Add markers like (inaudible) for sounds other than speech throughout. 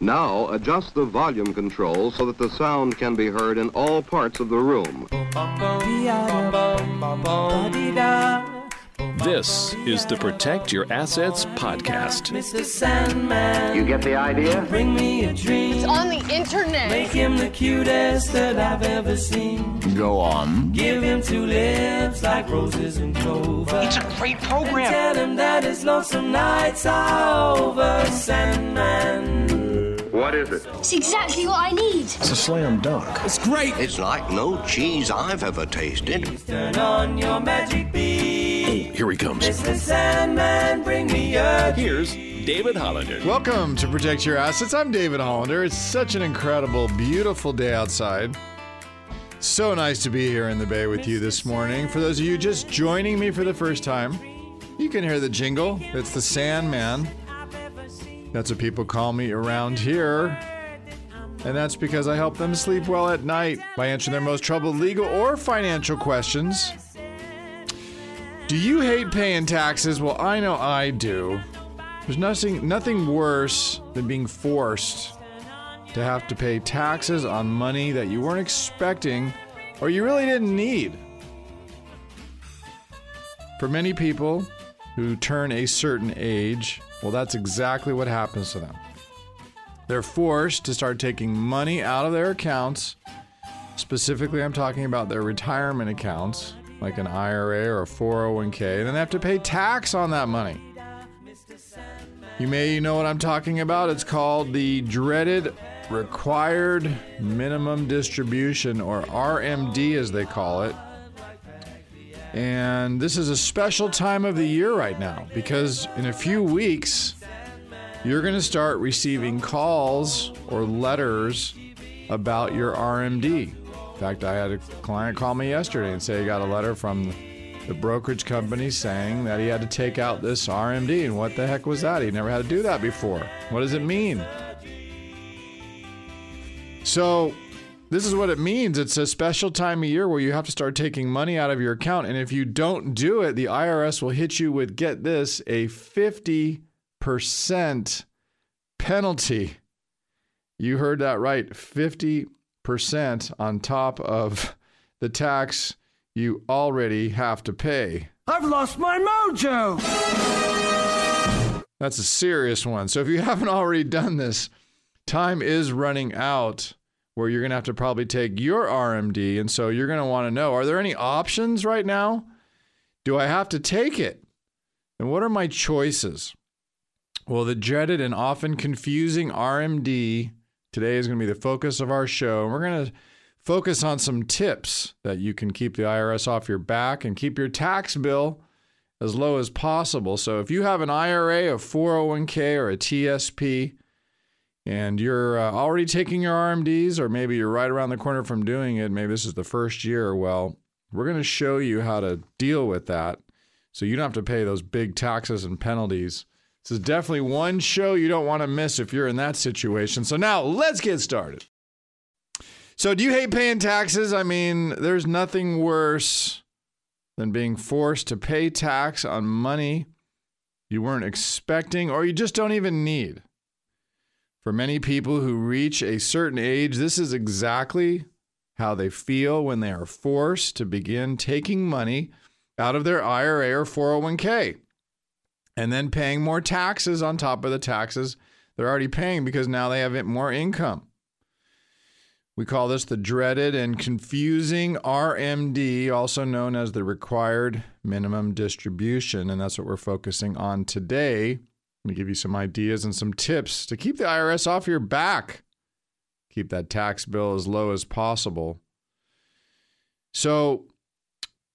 Now adjust the volume control so that the sound can be heard in all parts of the room. This is the Protect Your Assets podcast. Mr. Sandman. You get the idea? Bring me a dream. It's on the internet. Make him the cutest that I've ever seen. Go on. Give him two lips like roses and clover. It's a great And program. tell him that his lonesome nights are over, Sandman. What is it? It's exactly what I need. It's a slam dunk. It's great. It's like no cheese I've ever tasted. Turn on your magic beam. Oh, here he comes. Mr. Sandman, bring me a Here's David Hollander. Welcome to Protect Your Assets. I'm David Hollander. It's such an incredible, beautiful day outside. So nice to be here in the Bay with you this morning. For those of you just joining me for the first time, you can hear the jingle. It's the Sandman. That's what people call me around here. And that's because I help them sleep well at night by answering their most troubled legal or financial questions. Do you hate paying taxes? Well, I know I do. There's nothing nothing worse than being forced to have to pay taxes on money that you weren't expecting or you really didn't need. For many people who turn a certain age, well that's exactly what happens to them. They're forced to start taking money out of their accounts. Specifically, I'm talking about their retirement accounts, like an IRA or a 401k, and then they have to pay tax on that money. You may know what I'm talking about. It's called the dreaded required minimum distribution, or RMD as they call it. And this is a special time of the year right now because in a few weeks, you're going to start receiving calls or letters about your RMD. In fact, I had a client call me yesterday and say he got a letter from the brokerage company saying that he had to take out this RMD. And what the heck was that? He never had to do that before. What does it mean? So, this is what it means. It's a special time of year where you have to start taking money out of your account. And if you don't do it, the IRS will hit you with, get this, a 50% penalty. You heard that right. 50% on top of the tax you already have to pay. I've lost my mojo. That's a serious one. So if you (laughs) haven't already done this, time is running out where you're going to have to probably take your RMD. And so you're going to want to know are there any options right now? Do I have to take it? And what are my choices? Well, the dreaded and often confusing RMD today is going to be the focus of our show. And we're going to focus on some tips that you can keep the IRS off your back and keep your tax bill as low as possible. So if you have an IRA, a 401k, or a TSP, and you're uh, already taking your RMDs, or maybe you're right around the corner from doing it, maybe this is the first year, well, we're going to show you how to deal with that so you don't have to pay those big taxes and penalties. This is definitely one show you don't want to miss if you're in that situation. So now let's get started. So, do you hate paying taxes? I mean, there's nothing worse than being forced to pay tax on money you weren't expecting or you just don't even need. For many people who reach a certain age, this is exactly how they feel when they are forced to begin taking money out of their IRA or 401k and then paying more taxes on top of the taxes they're already paying because now they have more income. We call this the dreaded and confusing RMD, also known as the required minimum distribution. And that's what we're focusing on today. Going to give you some ideas and some tips to keep the IRS off your back, keep that tax bill as low as possible. So,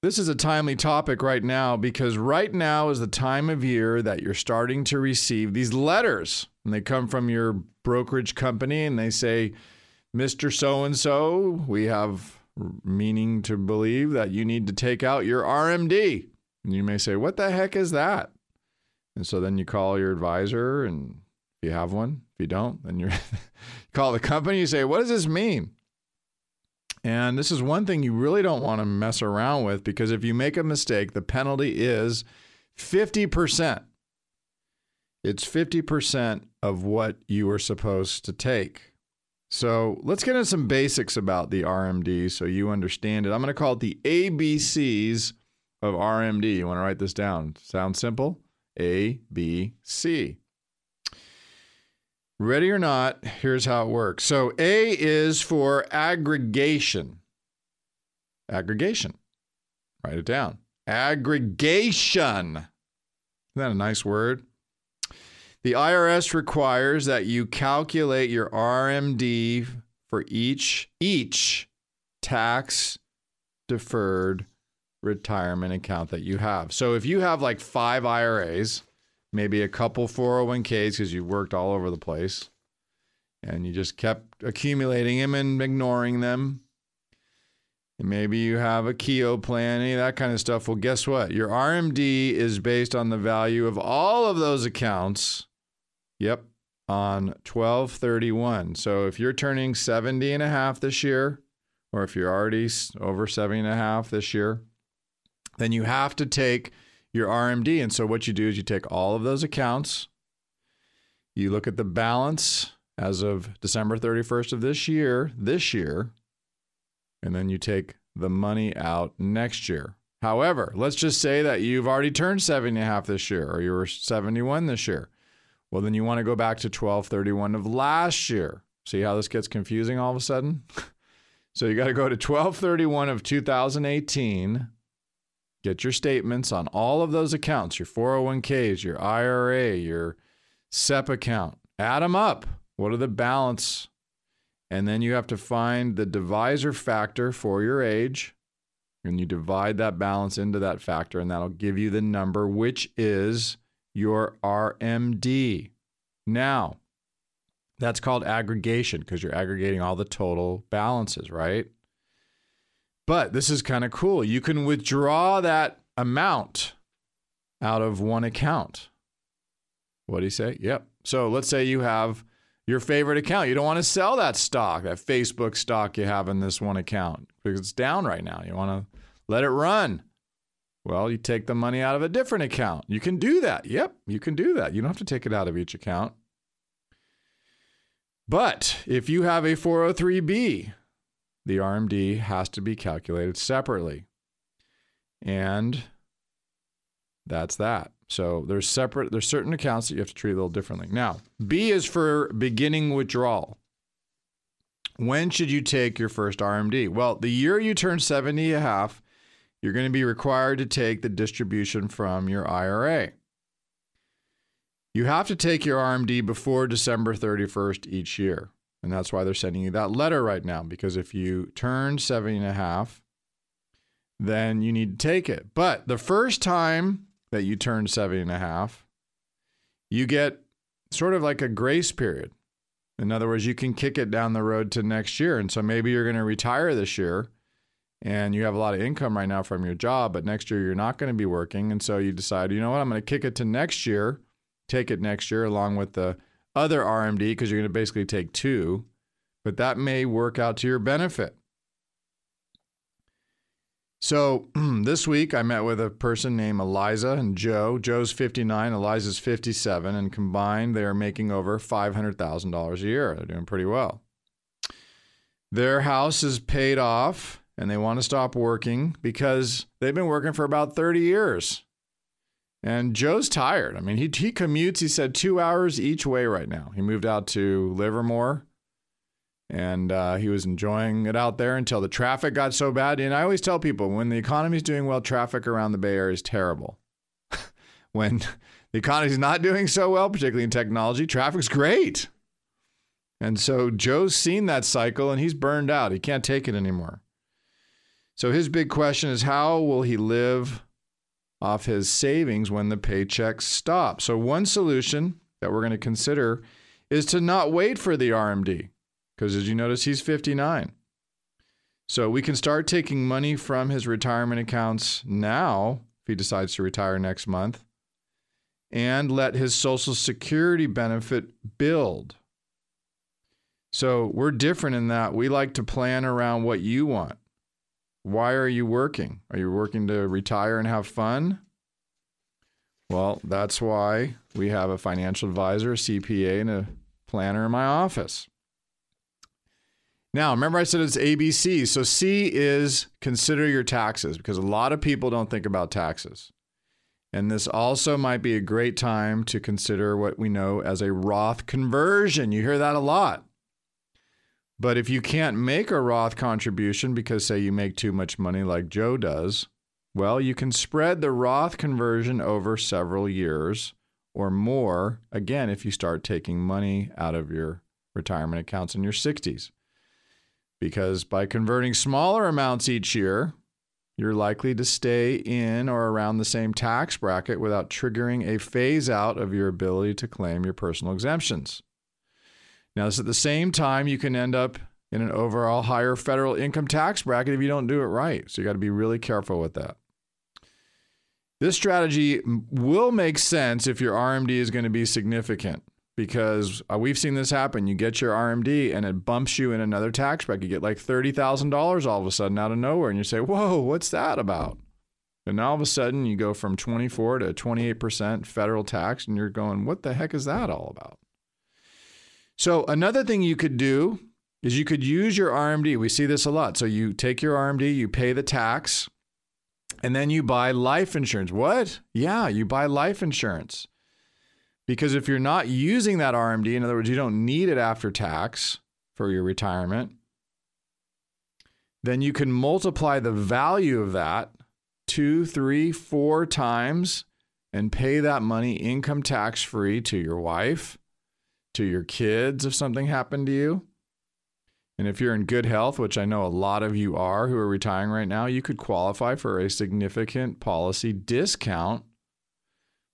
this is a timely topic right now because right now is the time of year that you're starting to receive these letters. And they come from your brokerage company and they say, Mr. So and so, we have meaning to believe that you need to take out your RMD. And you may say, What the heck is that? And so then you call your advisor, and if you have one, if you don't, then you (laughs) call the company. You say, What does this mean? And this is one thing you really don't want to mess around with because if you make a mistake, the penalty is 50%. It's 50% of what you were supposed to take. So let's get into some basics about the RMD so you understand it. I'm going to call it the ABCs of RMD. You want to write this down? Sounds simple? A, B, C. Ready or not, here's how it works. So A is for aggregation. Aggregation. Write it down. Aggregation. Isn't that a nice word? The IRS requires that you calculate your RMD for each each tax deferred retirement account that you have. So if you have like 5 IRAs, maybe a couple 401ks because you worked all over the place and you just kept accumulating them and ignoring them. And maybe you have a Keogh plan, any of that kind of stuff. Well, guess what? Your RMD is based on the value of all of those accounts. Yep, on 1231. So if you're turning 70 and a half this year, or if you're already over 70 and a half this year, then you have to take your RMD. And so what you do is you take all of those accounts, you look at the balance as of December 31st of this year, this year, and then you take the money out next year. However, let's just say that you've already turned 70 and a half this year, or you were 71 this year. Well, then you want to go back to 1231 of last year. See how this gets confusing all of a sudden? (laughs) so you got to go to 1231 of 2018 Get your statements on all of those accounts your 401ks, your IRA, your SEP account. Add them up. What are the balance? And then you have to find the divisor factor for your age. And you divide that balance into that factor, and that'll give you the number, which is your RMD. Now, that's called aggregation because you're aggregating all the total balances, right? But this is kind of cool. You can withdraw that amount out of one account. What do you say? Yep. So let's say you have your favorite account. You don't want to sell that stock, that Facebook stock you have in this one account because it's down right now. You want to let it run. Well, you take the money out of a different account. You can do that. Yep, you can do that. You don't have to take it out of each account. But if you have a 403B, the RMD has to be calculated separately. And that's that. So there's separate there's certain accounts that you have to treat a little differently. Now, B is for beginning withdrawal. When should you take your first RMD? Well, the year you turn 70 and a half, you're going to be required to take the distribution from your IRA. You have to take your RMD before December 31st each year. And that's why they're sending you that letter right now. Because if you turn 70 and a half, then you need to take it. But the first time that you turn 70 and a half, you get sort of like a grace period. In other words, you can kick it down the road to next year. And so maybe you're going to retire this year and you have a lot of income right now from your job, but next year you're not going to be working. And so you decide, you know what, I'm going to kick it to next year, take it next year along with the other RMD because you're going to basically take two, but that may work out to your benefit. So (clears throat) this week I met with a person named Eliza and Joe. Joe's 59, Eliza's 57, and combined they are making over $500,000 a year. They're doing pretty well. Their house is paid off and they want to stop working because they've been working for about 30 years. And Joe's tired. I mean, he, he commutes, he said, two hours each way right now. He moved out to Livermore and uh, he was enjoying it out there until the traffic got so bad. And I always tell people when the economy's doing well, traffic around the Bay Area is terrible. (laughs) when the economy's not doing so well, particularly in technology, traffic's great. And so Joe's seen that cycle and he's burned out. He can't take it anymore. So his big question is how will he live off his savings when the paychecks stop? So one solution that we're going to consider is to not wait for the RMD because as you notice he's 59. So we can start taking money from his retirement accounts now if he decides to retire next month and let his social security benefit build. So we're different in that we like to plan around what you want. Why are you working? Are you working to retire and have fun? Well, that's why we have a financial advisor, a CPA, and a planner in my office. Now, remember I said it's ABC. So C is consider your taxes because a lot of people don't think about taxes. And this also might be a great time to consider what we know as a Roth conversion. You hear that a lot. But if you can't make a Roth contribution because, say, you make too much money like Joe does, well, you can spread the Roth conversion over several years or more, again, if you start taking money out of your retirement accounts in your 60s. Because by converting smaller amounts each year, you're likely to stay in or around the same tax bracket without triggering a phase out of your ability to claim your personal exemptions. Now, this at the same time, you can end up in an overall higher federal income tax bracket if you don't do it right. So you got to be really careful with that. This strategy will make sense if your RMD is going to be significant because uh, we've seen this happen. You get your RMD and it bumps you in another tax bracket. You get like $30,000 all of a sudden out of nowhere and you say, Whoa, what's that about? And now all of a sudden you go from 24 to 28% federal tax and you're going, What the heck is that all about? So another thing you could do is you could use your RMD. We see this a lot. So you take your RMD, you pay the tax, and then you buy life insurance. What? Yeah, you buy life insurance. Because if you're not using that RMD, in other words, you don't need it after tax for your retirement, then you can multiply the value of that two, three, four times and pay that money income tax free to your wife to your kids if something happened to you. And if you're in good health, which I know a lot of you are who are retiring right now, you could qualify for a significant policy discount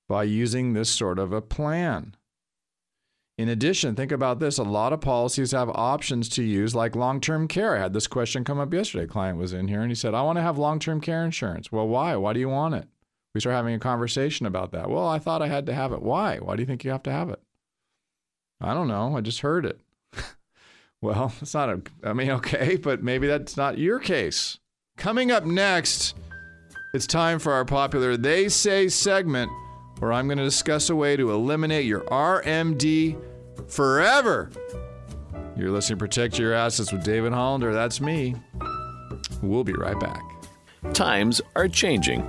by using this sort of a plan. In addition, think about this a lot of policies have options to use, like long term care. I had this question come up yesterday. A client was in here and he said, I want to have long term care insurance. Well, why? Why do you want it? We start having a conversation about that. Well, I thought I had to have it. Why? Why do you think you have to have it? I don't know. I just heard it. (laughs) well, it's not a, I mean, okay, but maybe that's not your case. Coming up next, it's time for our popular They Say segment where I'm going to discuss a way to eliminate your RMD forever. You're listening to Protect Your Assets with David Hollander. That's me. We'll be right back. Times are changing.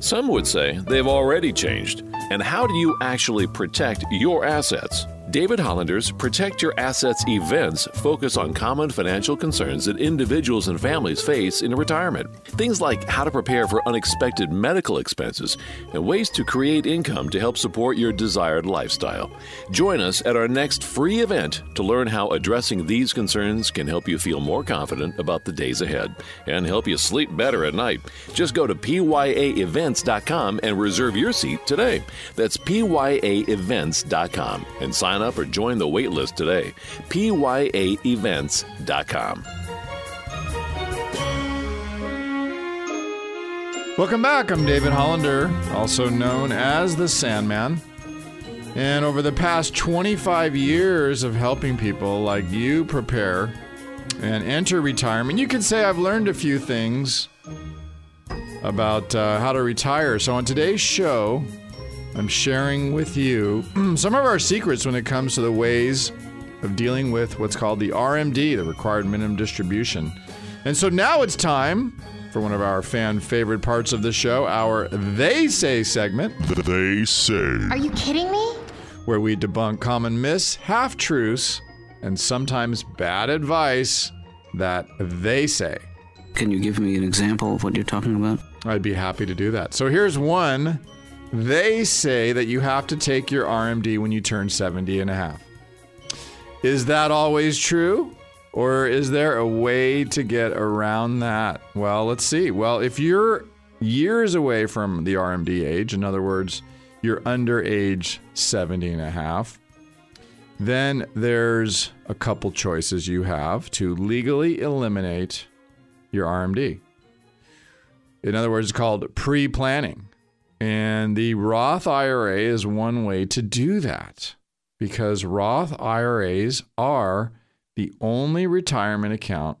Some would say they've already changed. And how do you actually protect your assets? David Hollander's Protect Your Assets events focus on common financial concerns that individuals and families face in retirement. Things like how to prepare for unexpected medical expenses and ways to create income to help support your desired lifestyle. Join us at our next free event to learn how addressing these concerns can help you feel more confident about the days ahead and help you sleep better at night. Just go to pyaevents.com and reserve your seat today. That's pyaevents.com and sign up or join the waitlist today. pyaevents.com. Welcome back. I'm David Hollander, also known as the Sandman. And over the past 25 years of helping people like you prepare and enter retirement, you could say I've learned a few things about uh, how to retire. So on today's show, I'm sharing with you (clears throat) some of our secrets when it comes to the ways of dealing with what's called the RMD, the required minimum distribution. And so now it's time for one of our fan favorite parts of the show, our They Say segment. They say. Are you kidding me? Where we debunk common myths, half truths, and sometimes bad advice that they say. Can you give me an example of what you're talking about? I'd be happy to do that. So here's one. They say that you have to take your RMD when you turn 70 and a half. Is that always true? Or is there a way to get around that? Well, let's see. Well, if you're years away from the RMD age, in other words, you're under age 70 and a half, then there's a couple choices you have to legally eliminate your RMD. In other words, it's called pre planning. And the Roth IRA is one way to do that because Roth IRAs are the only retirement account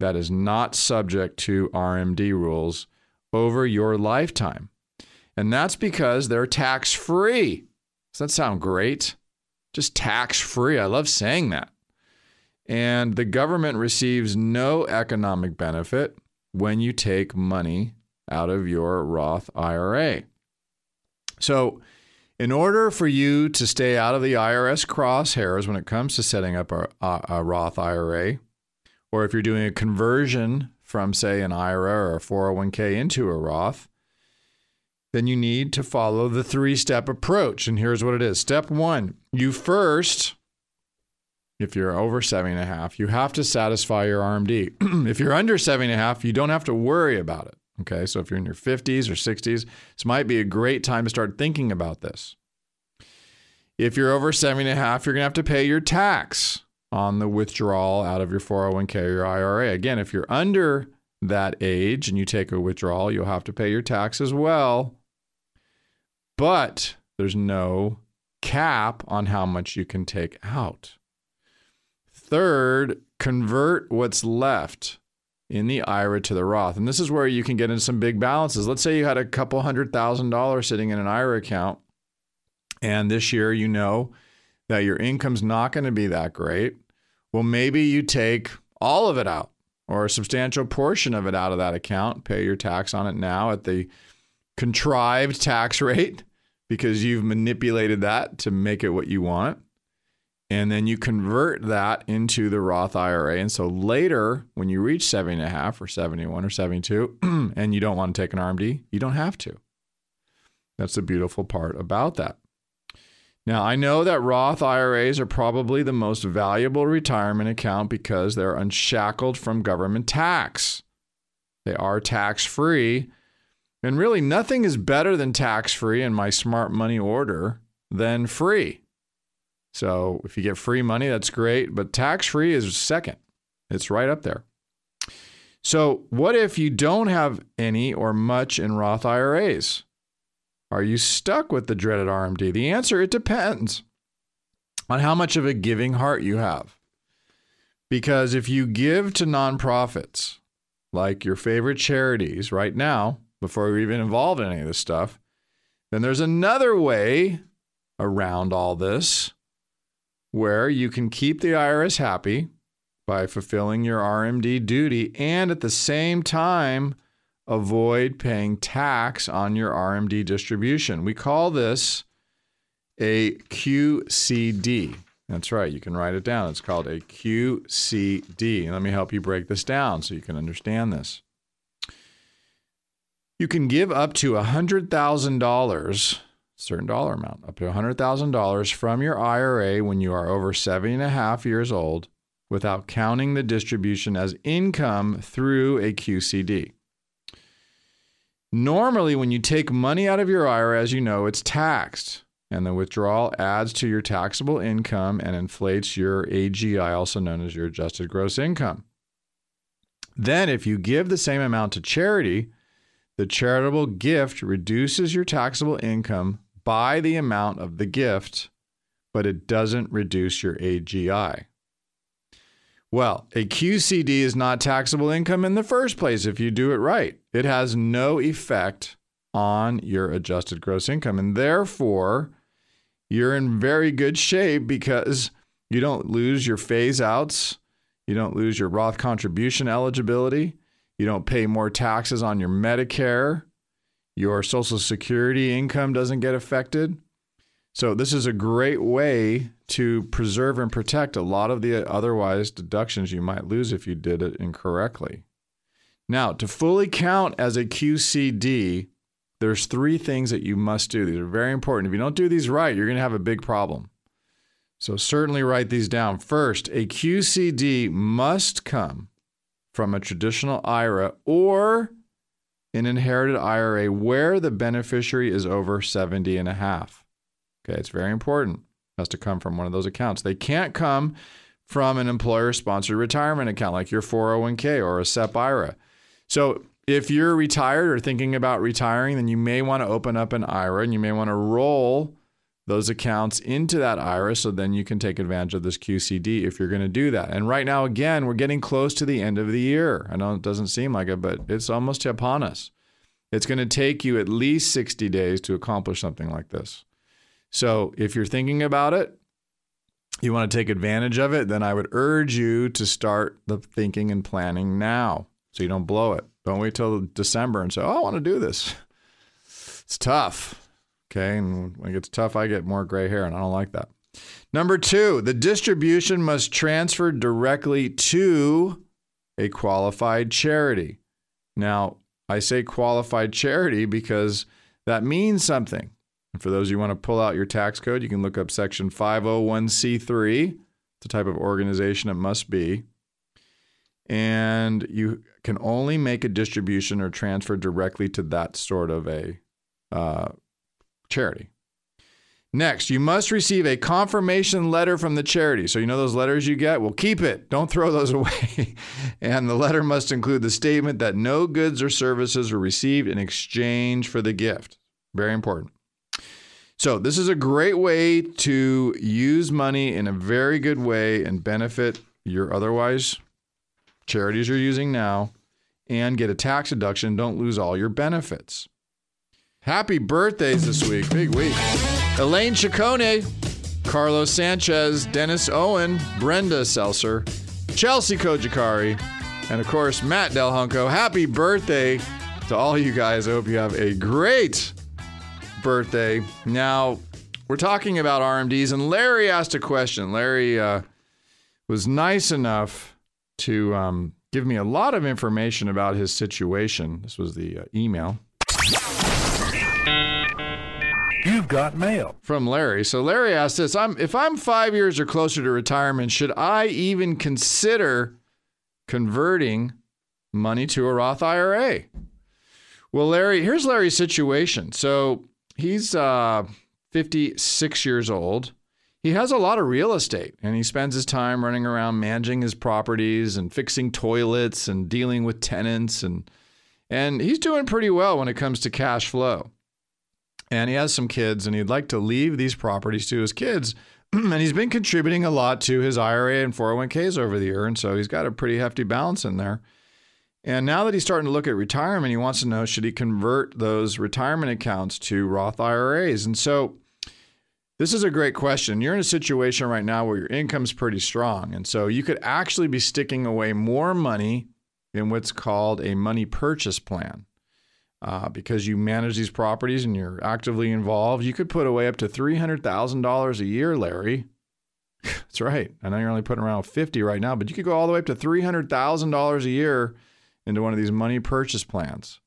that is not subject to RMD rules over your lifetime. And that's because they're tax free. Does that sound great? Just tax free. I love saying that. And the government receives no economic benefit when you take money out of your Roth IRA. So, in order for you to stay out of the IRS crosshairs when it comes to setting up a, a, a, Roth IRA, or if you're doing a conversion from, say, an IRA or a 401k into a Roth, then you need to follow the three step approach. And here's what it is Step one, you first, if you're over seven and a half, you have to satisfy your RMD. (clears throat) if you're under seven and a half, you don't have to worry about it. Okay, so if you're in your 50s or 60s, this might be a great time to start thinking about this. If you're over seven and a half, you're going to have to pay your tax on the withdrawal out of your 401k or your IRA. Again, if you're under that age and you take a withdrawal, you'll have to pay your tax as well. But there's no cap on how much you can take out. Third, convert what's left in the IRA to the Roth. And this is where you can get into some big balances. Let's say you had a couple hundred thousand dollars sitting in an IRA account, and this year you know that your income's not going to be that great. Well, maybe you take all of it out or a substantial portion of it out of that account, pay your tax on it now at the contrived tax (laughs) rate because you've manipulated that to make it what you want and then you convert that into the Roth IRA. And so later, when you reach 70 and a half or 71 or 72, (clears throat) and you don't want to take an RMD, you don't have to. That's the beautiful part about that. Now, I know that Roth IRAs are probably the most valuable retirement account because they're unshackled from government tax. They are tax free. And really, nothing is better than tax free in my smart money order than free. So if you get free money, that's great, but tax free is second. It's right up there. So, what if you don't have any or much in Roth IRAs? Are you stuck with the dreaded RMD? The answer it depends on how much of a giving heart you have. Because if you give to nonprofits, like your favorite charities right now, before you're even involved in any of this stuff, then there's another way around all this where you can keep the IRS happy by fulfilling your RMD duty and at the same time avoid paying tax on your RMD distribution. We call this a QCD. That's right, you can write it down. It's called a QCD. let me help you break this down so you can understand this. You can give up to $100,000 certain dollar amount, up to $100,000 from your IRA when you are over seven and a half years old without counting the distribution as income through a QCD. Normally, when you take money out of your IRA, as you know, it's taxed, and the withdrawal adds to your taxable income and inflates your AGI, also known as your adjusted gross income. Then, if you give the same amount to charity, the charitable gift reduces your taxable income by the amount of the gift, but it doesn't reduce your AGI. Well, a QCD is not taxable income in the first place if you do it right. It has no effect on your adjusted gross income. And therefore, you're in very good shape because you don't lose your phase outs, you don't lose your Roth contribution eligibility, you don't pay more taxes on your Medicare, your Social Security income doesn't get affected. So, this is a great way to preserve and protect a lot of the otherwise deductions you might lose if you did it incorrectly. Now, to fully count as a QCD, there's three things that you must do. These are very important. If you don't do these right, you're going to have a big problem. So certainly write these down. First, a QCD must come from a traditional IRA or an inherited IRA where the beneficiary is over 70 and a half. Okay, it's very important. It has to come from one of those accounts. They can't come from an employer sponsored retirement account like your 401k or a SEP IRA. So if you're retired or thinking about retiring, then you may want to open up an IRA and you may want to roll those accounts into that IRA so then you can take advantage of this QCD if you're going to do that. And right now, again, we're getting close to the end of the year. I know it doesn't seem like it, but it's almost upon us. It's going to take you at least 60 days to accomplish something like this. So if you're thinking about it, you want to take advantage of it, then I would urge you to start the thinking and planning now so you don't blow it. Don't wait till December and say, oh, I want to do this. It's tough. Okay. And when it gets tough, I get more gray hair, and I don't like that. Number two, the distribution must transfer directly to a qualified charity. Now, I say qualified charity because that means something. And for those of you who want to pull out your tax code, you can look up section 501c3. It's the type of organization it must be. And you can only make a distribution or transfer directly to that sort of a uh, charity. Next, you must receive a confirmation letter from the charity. So, you know those letters you get? Well, keep it. Don't throw those (laughs) away. and the letter must include the statement that no goods or services were received in exchange for the gift. Very important. So, this is a great way to use money in a very good way and benefit your otherwise charities you're using now and get a tax deduction. Don't lose all your benefits. Happy birthdays this week. Big week. Elaine Chacone, Carlos Sanchez, Dennis Owen, Brenda Seltzer, Chelsea Kojikari, and of course, Matt Del Hunco. Happy birthday to all you guys. I hope you have a great birthday. Now, we're talking about RMDs, and Larry asked a question. Larry uh, was nice enough to um, give me a lot of information about his situation. This was the uh, email. You've got mail from Larry. So Larry asked this: I'm if I'm five years or closer to retirement, should I even consider converting money to a Roth IRA? Well, Larry, here's Larry's situation. So he's uh, 56 years old. He has a lot of real estate and he spends his time running around managing his properties and fixing toilets and dealing with tenants and and he's doing pretty well when it comes to cash flow and he has some kids and he'd like to leave these properties to his kids. (clears throat) and he's been contributing a lot to his IRA and 401ks over the year. And so he's got a pretty hefty balance in there. And now that he's starting to look at retirement, he wants to know should he convert those retirement accounts to Roth IRAs? And so this is a great question. You're in a situation right now where your income's pretty strong. And so you could actually be sticking away more money in what's called a money purchase plan uh, because you manage these properties and you're actively involved, you could put away up to $300,000 a year, Larry. (sighs) That's right. I know you're only putting around 50 right now, but you could go all the way up to $300,000 a year into one of these money purchase plans.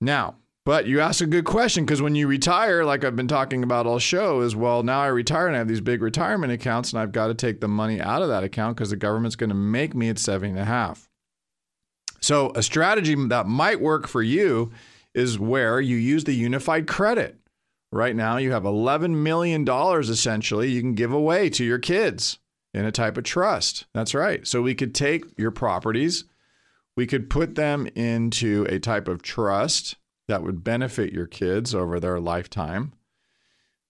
Now, but you ask a good question because when you retire, like I've been talking about all show, is well, now I retire and I have these big retirement accounts and I've got to take the money out of that account because the government's going to make me at seven and a half. So, a strategy that might work for you is where you use the unified credit. Right now, you have $11 million essentially you can give away to your kids in a type of trust. That's right. So, we could take your properties, we could put them into a type of trust that would benefit your kids over their lifetime.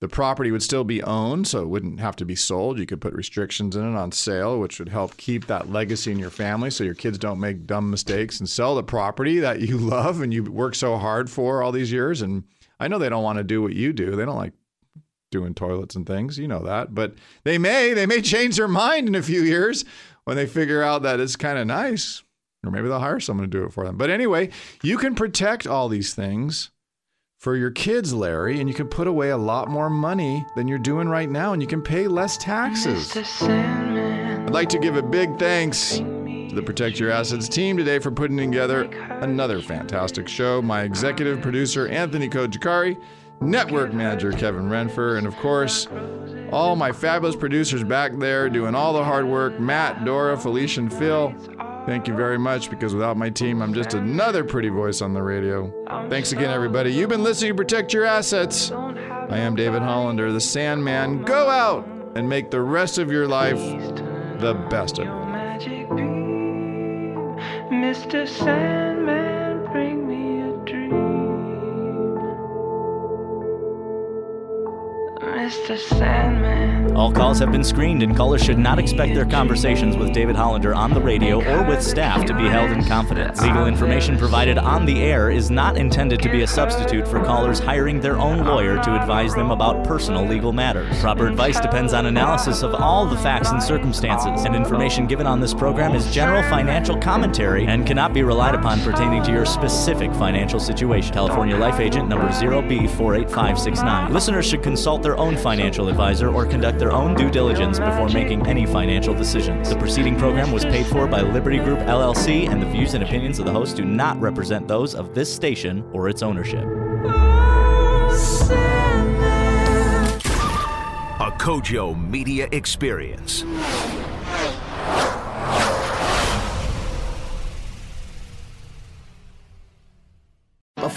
The property would still be owned, so it wouldn't have to be sold. You could put restrictions in it on sale, which would help keep that legacy in your family so your kids don't make dumb mistakes and sell the property that you (laughs) love and you work so hard for all these years. And I know they don't want to do what you do. They don't like doing toilets and things. You know that. But they may. They may change their mind in a few years when they figure out that it's kind of nice. Or maybe they'll hire someone to do it for them. But anyway, you can protect all these things for your kids, Larry, and you can put away a lot more money than you're doing right now, and you can pay less taxes. I'd like to give a big thanks to the Protect Your Assets team today for putting together another fantastic show. My executive producer, Anthony Kojikari, network manager Kevin Renfer, and of course, all my fabulous producers back there doing all the hard work Matt, Dora, Felicia, and Phil. Thank you very much because without my team, I'm just another pretty voice on the radio. Thanks again, everybody. You've been listening to Protect Your Assets. I am David Hollander, the Sandman. Go out and make the rest of your life the best of it. Mr. Sandman, All calls have been screened, and callers should not expect their conversations with David Hollander on the radio or with staff to be held in confidence. Legal information provided on the air is not intended to be a substitute for callers hiring their own lawyer to advise them about personal legal matters. Proper advice depends on analysis of all the facts and circumstances, and information given on this program is general financial commentary and cannot be relied upon pertaining to your specific financial situation. California Life Agent number 0B48569. Listeners should consult their own financial advisor or conduct their own due diligence before making any financial decisions. The preceding program was paid for by Liberty Group LLC, and the views and opinions of the host do not represent those of this station or its ownership. A Kojo Media Experience.